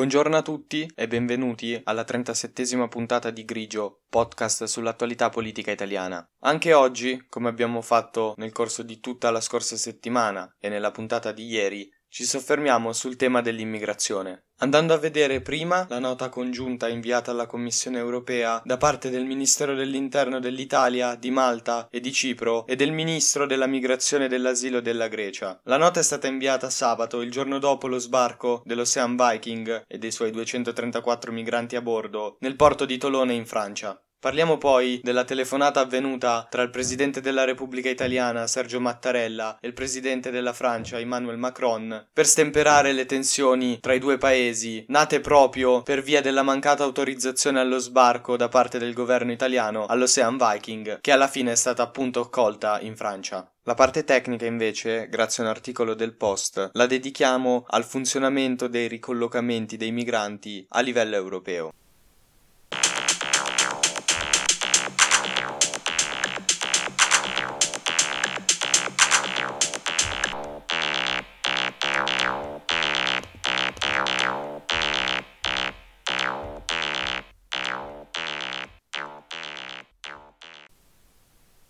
Buongiorno a tutti e benvenuti alla 37esima puntata di Grigio, podcast sull'attualità politica italiana. Anche oggi, come abbiamo fatto nel corso di tutta la scorsa settimana e nella puntata di ieri, ci soffermiamo sul tema dell'immigrazione. Andando a vedere prima la nota congiunta inviata alla Commissione europea da parte del Ministero dell'Interno dell'Italia, di Malta e di Cipro e del Ministro della Migrazione e dell'Asilo della Grecia. La nota è stata inviata sabato, il giorno dopo lo sbarco dell'Ocean Viking e dei suoi 234 migranti a bordo nel porto di Tolone in Francia. Parliamo poi della telefonata avvenuta tra il Presidente della Repubblica Italiana Sergio Mattarella e il Presidente della Francia Emmanuel Macron per stemperare le tensioni tra i due paesi, nate proprio per via della mancata autorizzazione allo sbarco da parte del governo italiano all'Ocean Viking, che alla fine è stata appunto accolta in Francia. La parte tecnica invece, grazie a un articolo del Post, la dedichiamo al funzionamento dei ricollocamenti dei migranti a livello europeo.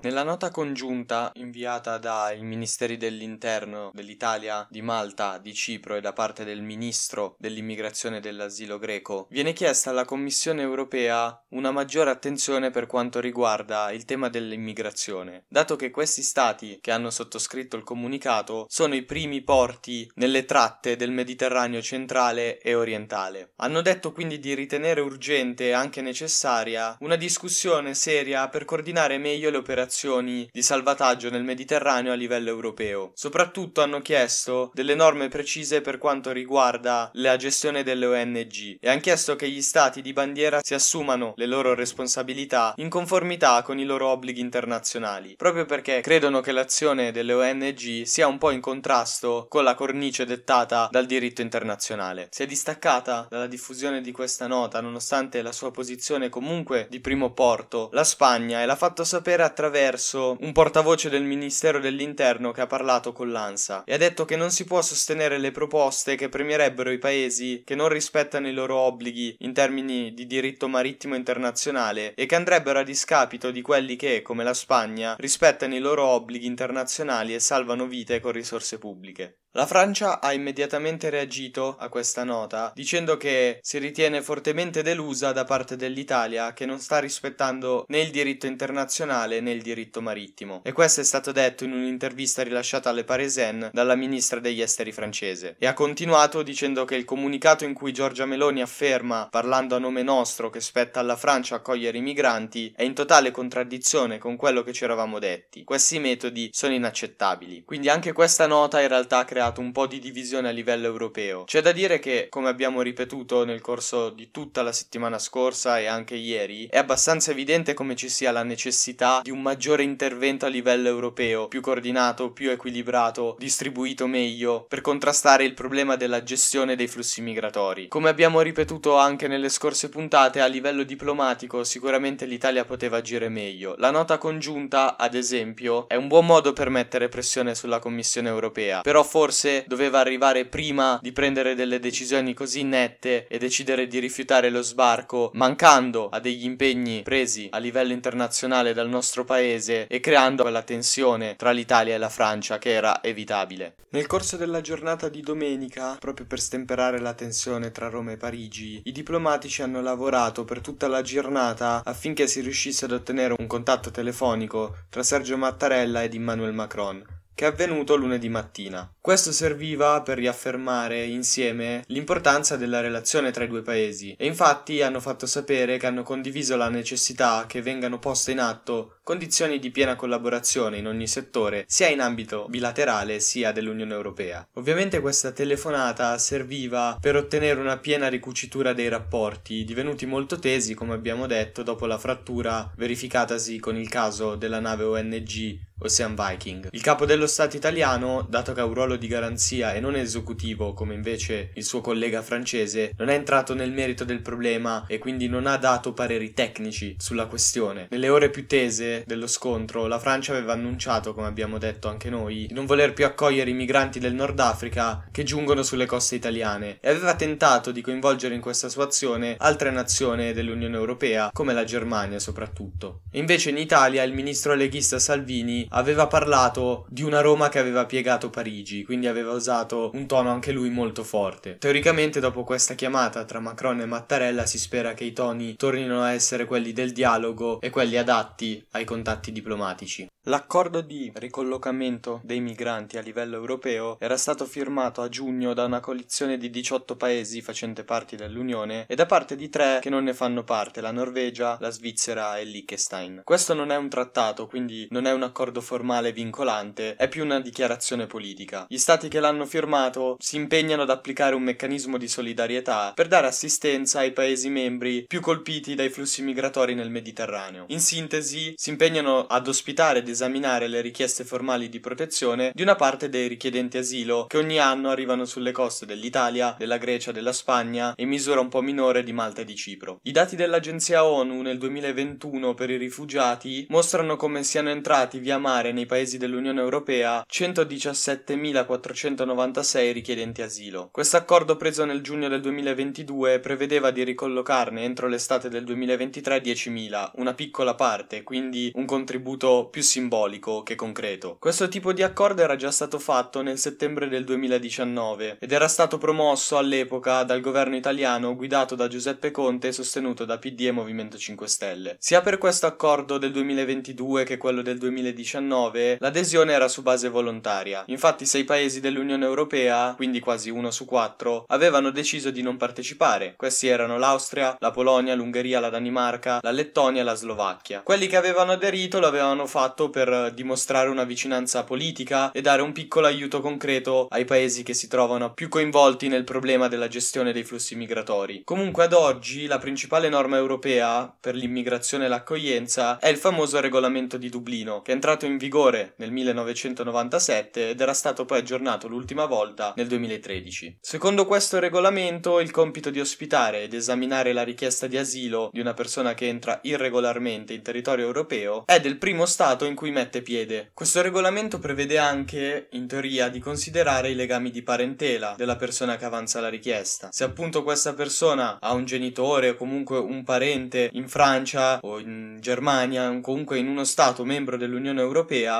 Nella nota congiunta inviata dai Ministeri dell'Interno dell'Italia, di Malta, di Cipro e da parte del Ministro dell'Immigrazione e dell'Asilo greco, viene chiesta alla Commissione europea una maggiore attenzione per quanto riguarda il tema dell'immigrazione, dato che questi stati che hanno sottoscritto il comunicato sono i primi porti nelle tratte del Mediterraneo centrale e orientale. Hanno detto quindi di ritenere urgente e anche necessaria una discussione seria per coordinare meglio le operazioni operazioni di salvataggio nel Mediterraneo a livello europeo. Soprattutto hanno chiesto delle norme precise per quanto riguarda la gestione delle ONG e hanno chiesto che gli stati di bandiera si assumano le loro responsabilità in conformità con i loro obblighi internazionali, proprio perché credono che l'azione delle ONG sia un po' in contrasto con la cornice dettata dal diritto internazionale. Si è distaccata dalla diffusione di questa nota, nonostante la sua posizione comunque di primo porto, la Spagna e l'ha fatto sapere attraverso attraverso un portavoce del Ministero dell'Interno che ha parlato con l'ANSA e ha detto che non si può sostenere le proposte che premierebbero i paesi che non rispettano i loro obblighi in termini di diritto marittimo internazionale e che andrebbero a discapito di quelli che, come la Spagna, rispettano i loro obblighi internazionali e salvano vite con risorse pubbliche. La Francia ha immediatamente reagito a questa nota dicendo che si ritiene fortemente delusa da parte dell'Italia che non sta rispettando né il diritto internazionale né il diritto marittimo e questo è stato detto in un'intervista rilasciata alle Parisienne dalla ministra degli esteri francese e ha continuato dicendo che il comunicato in cui Giorgia Meloni afferma parlando a nome nostro che spetta alla Francia accogliere i migranti è in totale contraddizione con quello che ci eravamo detti. Questi metodi sono inaccettabili. Quindi anche questa nota in realtà crea creato un po' di divisione a livello europeo. C'è da dire che, come abbiamo ripetuto nel corso di tutta la settimana scorsa e anche ieri, è abbastanza evidente come ci sia la necessità di un maggiore intervento a livello europeo, più coordinato, più equilibrato, distribuito meglio, per contrastare il problema della gestione dei flussi migratori. Come abbiamo ripetuto anche nelle scorse puntate, a livello diplomatico sicuramente l'Italia poteva agire meglio. La nota congiunta, ad esempio, è un buon modo per mettere pressione sulla Commissione europea, però forse forse doveva arrivare prima di prendere delle decisioni così nette e decidere di rifiutare lo sbarco, mancando a degli impegni presi a livello internazionale dal nostro paese e creando quella tensione tra l'Italia e la Francia che era evitabile. Nel corso della giornata di domenica, proprio per stemperare la tensione tra Roma e Parigi, i diplomatici hanno lavorato per tutta la giornata affinché si riuscisse ad ottenere un contatto telefonico tra Sergio Mattarella ed Emmanuel Macron che è avvenuto lunedì mattina. Questo serviva per riaffermare insieme l'importanza della relazione tra i due paesi e infatti hanno fatto sapere che hanno condiviso la necessità che vengano poste in atto condizioni di piena collaborazione in ogni settore, sia in ambito bilaterale sia dell'Unione Europea. Ovviamente questa telefonata serviva per ottenere una piena ricucitura dei rapporti, divenuti molto tesi, come abbiamo detto, dopo la frattura verificatasi con il caso della nave ONG Ocean Viking. Il capo dello Stato italiano, dato che ha un ruolo di garanzia e non esecutivo come invece il suo collega francese, non è entrato nel merito del problema e quindi non ha dato pareri tecnici sulla questione. Nelle ore più tese dello scontro, la Francia aveva annunciato, come abbiamo detto anche noi, di non voler più accogliere i migranti del Nord Africa che giungono sulle coste italiane e aveva tentato di coinvolgere in questa sua azione altre nazioni dell'Unione Europea, come la Germania soprattutto. E invece in Italia il ministro leghista Salvini aveva parlato di una Roma che aveva piegato Parigi, quindi aveva usato un tono anche lui molto forte. Teoricamente dopo questa chiamata tra Macron e Mattarella si spera che i toni tornino a essere quelli del dialogo e quelli adatti ai contatti diplomatici. L'accordo di ricollocamento dei migranti a livello europeo era stato firmato a giugno da una coalizione di 18 paesi facente parte dell'Unione e da parte di tre che non ne fanno parte, la Norvegia, la Svizzera e il Liechtenstein. Questo non è un trattato, quindi non è un accordo formale vincolante, è più una dichiarazione politica. Gli stati che l'hanno firmato si impegnano ad applicare un meccanismo di solidarietà per dare assistenza ai paesi membri più colpiti dai flussi migratori nel Mediterraneo. In sintesi, si impegnano ad ospitare esaminare le richieste formali di protezione di una parte dei richiedenti asilo che ogni anno arrivano sulle coste dell'Italia, della Grecia, della Spagna e misura un po' minore di Malta e di Cipro. I dati dell'agenzia ONU nel 2021 per i rifugiati mostrano come siano entrati via mare nei paesi dell'Unione Europea 117.496 richiedenti asilo. Questo accordo preso nel giugno del 2022 prevedeva di ricollocarne entro l'estate del 2023 10.000, una piccola parte, quindi un contributo più simbolico che concreto. Questo tipo di accordo era già stato fatto nel settembre del 2019 ed era stato promosso all'epoca dal governo italiano guidato da Giuseppe Conte e sostenuto da PD e Movimento 5 Stelle. Sia per questo accordo del 2022 che quello del 2019 l'adesione era su base volontaria. Infatti sei paesi dell'Unione Europea, quindi quasi uno su quattro, avevano deciso di non partecipare. Questi erano l'Austria, la Polonia, l'Ungheria, la Danimarca, la Lettonia e la Slovacchia. Quelli che avevano aderito lo avevano fatto per dimostrare una vicinanza politica e dare un piccolo aiuto concreto ai paesi che si trovano più coinvolti nel problema della gestione dei flussi migratori. Comunque ad oggi la principale norma europea per l'immigrazione e l'accoglienza è il famoso regolamento di Dublino, che è entrato in vigore nel 1997 ed era stato poi aggiornato l'ultima volta nel 2013. Secondo questo regolamento il compito di ospitare ed esaminare la richiesta di asilo di una persona che entra irregolarmente in territorio europeo è del primo stato in cui mette piede. Questo regolamento prevede anche, in teoria, di considerare i legami di parentela della persona che avanza la richiesta. Se appunto questa persona ha un genitore o comunque un parente in Francia o in Germania, o comunque in uno Stato membro dell'Unione Europea,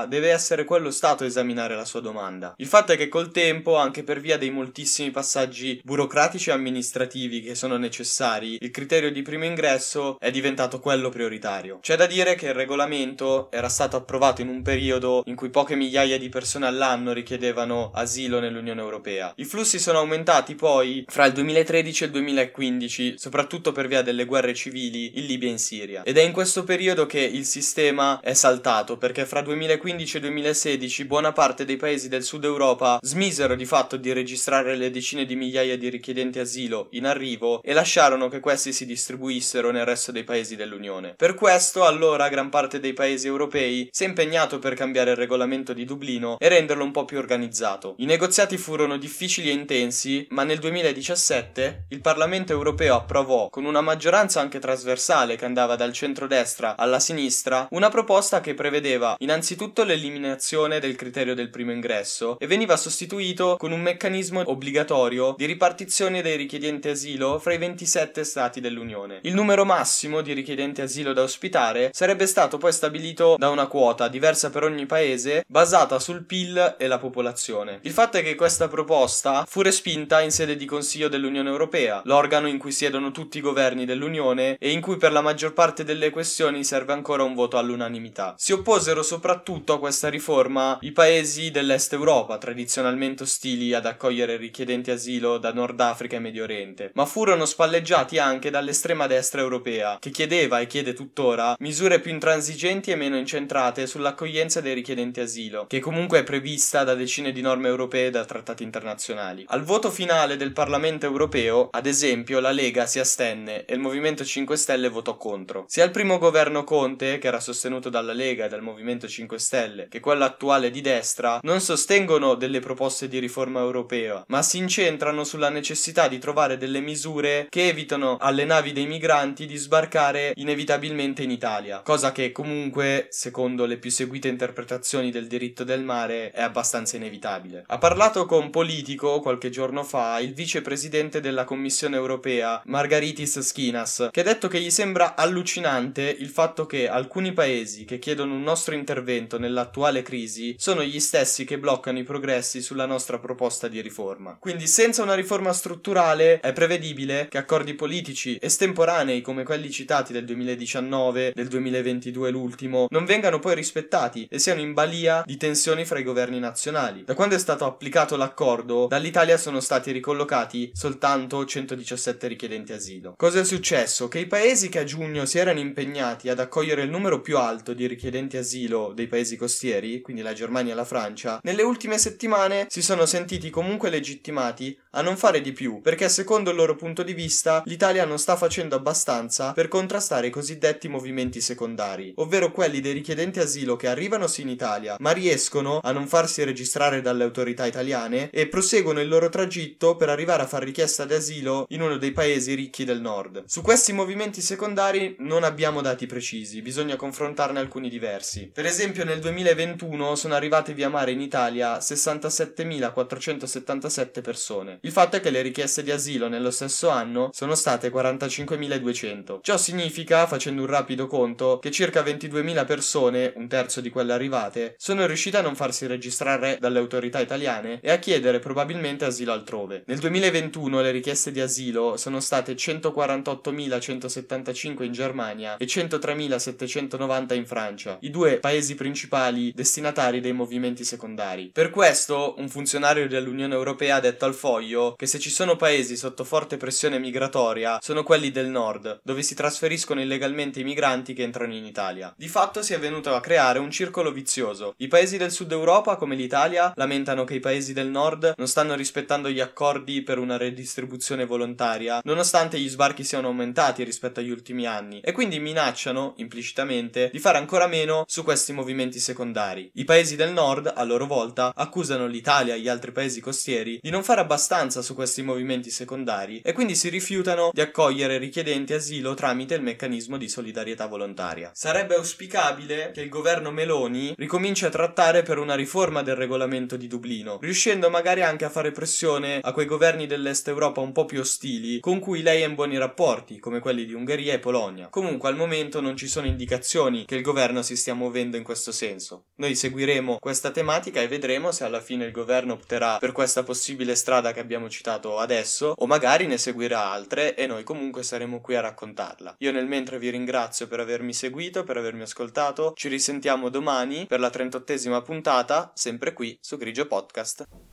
deve essere quello Stato a esaminare la sua domanda. Il fatto è che col tempo, anche per via dei moltissimi passaggi burocratici e amministrativi che sono necessari, il criterio di primo ingresso è diventato quello prioritario. C'è da dire che il regolamento era stato approvato in un periodo in cui poche migliaia di persone all'anno richiedevano asilo nell'Unione Europea. I flussi sono aumentati poi fra il 2013 e il 2015, soprattutto per via delle guerre civili in Libia e in Siria. Ed è in questo periodo che il sistema è saltato, perché fra 2015 e 2016 buona parte dei paesi del sud Europa smisero di fatto di registrare le decine di migliaia di richiedenti asilo in arrivo e lasciarono che questi si distribuissero nel resto dei paesi dell'Unione. Per questo allora gran parte dei paesi europei si è impegnato per cambiare il regolamento di Dublino e renderlo un po' più organizzato. I negoziati furono difficili e intensi, ma nel 2017 il Parlamento europeo approvò, con una maggioranza anche trasversale che andava dal centro-destra alla sinistra, una proposta che prevedeva innanzitutto l'eliminazione del criterio del primo ingresso e veniva sostituito con un meccanismo obbligatorio di ripartizione dei richiedenti asilo fra i 27 stati dell'Unione. Il numero massimo di richiedenti asilo da ospitare sarebbe stato poi stabilito da una quota diversa per ogni paese basata sul PIL e la popolazione. Il fatto è che questa proposta fu respinta in sede di Consiglio dell'Unione Europea, l'organo in cui siedono tutti i governi dell'Unione e in cui per la maggior parte delle questioni serve ancora un voto all'unanimità. Si opposero soprattutto a questa riforma i paesi dell'Est Europa, tradizionalmente ostili ad accogliere richiedenti asilo da Nord Africa e Medio Oriente, ma furono spalleggiati anche dall'estrema destra europea, che chiedeva e chiede tuttora misure più intransigenti e meno incentrate sull'accoglienza dei richiedenti asilo, che comunque è prevista da decine di norme europee e da trattati internazionali. Al voto finale del Parlamento europeo, ad esempio, la Lega si astenne e il Movimento 5 Stelle votò contro. Sia il primo governo Conte, che era sostenuto dalla Lega e dal Movimento 5 Stelle che quello attuale di destra, non sostengono delle proposte di riforma europea, ma si incentrano sulla necessità di trovare delle misure che evitano alle navi dei migranti di sbarcare inevitabilmente in Italia, cosa che comunque, secondo le più seguite interpretazioni del diritto del mare, è abbastanza inevitabile. Ha parlato con Politico qualche giorno fa il vicepresidente della Commissione europea, Margaritis Skinas, che ha detto che gli sembra allucinante il fatto che alcuni paesi che chiedono un nostro intervento nell'attuale crisi sono gli stessi che bloccano i progressi sulla nostra proposta di riforma. Quindi senza una riforma strutturale è prevedibile che accordi politici estemporanei come quelli citati del 2019, del 2022 l'ultimo, non vengano poi rispettati e siano in balia di tensioni fra i governi nazionali. Da quando è stato applicato l'accordo, dall'Italia sono stati ricollocati soltanto 117 richiedenti asilo. Cosa è successo? Che i paesi che a giugno si erano impegnati ad accogliere il numero più alto di richiedenti asilo dei paesi costieri, quindi la Germania e la Francia, nelle ultime settimane si sono sentiti comunque legittimati a non fare di più, perché secondo il loro punto di vista l'Italia non sta facendo abbastanza per contrastare i cosiddetti movimenti secondari, ovvero quelli dei richiedenti asilo che arrivano sì in Italia, ma riescono a non farsi registrare dalle autorità italiane e proseguono il loro tragitto per arrivare a far richiesta d'asilo in uno dei paesi ricchi del nord. Su questi movimenti secondari non abbiamo dati precisi, bisogna confrontarne alcuni diversi. Per esempio nel 2021 sono arrivate via mare in Italia 67.477 persone. Il fatto è che le richieste di asilo nello stesso anno sono state 45.200. Ciò significa, facendo un rapido conto, che circa 22.000 persone, un terzo di quelle arrivate, sono riuscite a non farsi registrare dalle autorità italiane e a chiedere probabilmente asilo altrove. Nel 2021 le richieste di asilo sono state 148.175 in Germania e 103.790 in Francia, i due paesi principali destinatari dei movimenti secondari. Per questo, un funzionario dell'Unione Europea ha detto al foglio Consiglio che se ci sono paesi sotto forte pressione migratoria sono quelli del nord, dove si trasferiscono illegalmente i migranti che entrano in Italia. Di fatto si è venuto a creare un circolo vizioso. I paesi del sud Europa, come l'Italia, lamentano che i paesi del nord non stanno rispettando gli accordi per una redistribuzione volontaria, nonostante gli sbarchi siano aumentati rispetto agli ultimi anni, e quindi minacciano, implicitamente, di fare ancora meno su questi movimenti secondari. I paesi del nord, a loro volta, accusano l'Italia e gli altri paesi costieri di non fare abbastanza abbastanza su questi movimenti secondari e quindi si rifiutano di accogliere richiedenti asilo tramite il meccanismo di solidarietà volontaria. Sarebbe auspicabile che il governo Meloni ricominci a trattare per una riforma del regolamento di Dublino, riuscendo magari anche a fare pressione a quei governi dell'Est Europa un po' più ostili con cui lei ha in buoni rapporti, come quelli di Ungheria e Polonia. Comunque al momento non ci sono indicazioni che il governo si stia muovendo in questo senso. Noi seguiremo questa tematica e vedremo se alla fine il governo opterà per questa possibile strada che che abbiamo citato adesso, o magari ne seguirà altre e noi comunque saremo qui a raccontarla. Io nel mentre vi ringrazio per avermi seguito, per avermi ascoltato. Ci risentiamo domani per la 38esima puntata, sempre qui su Grigio Podcast.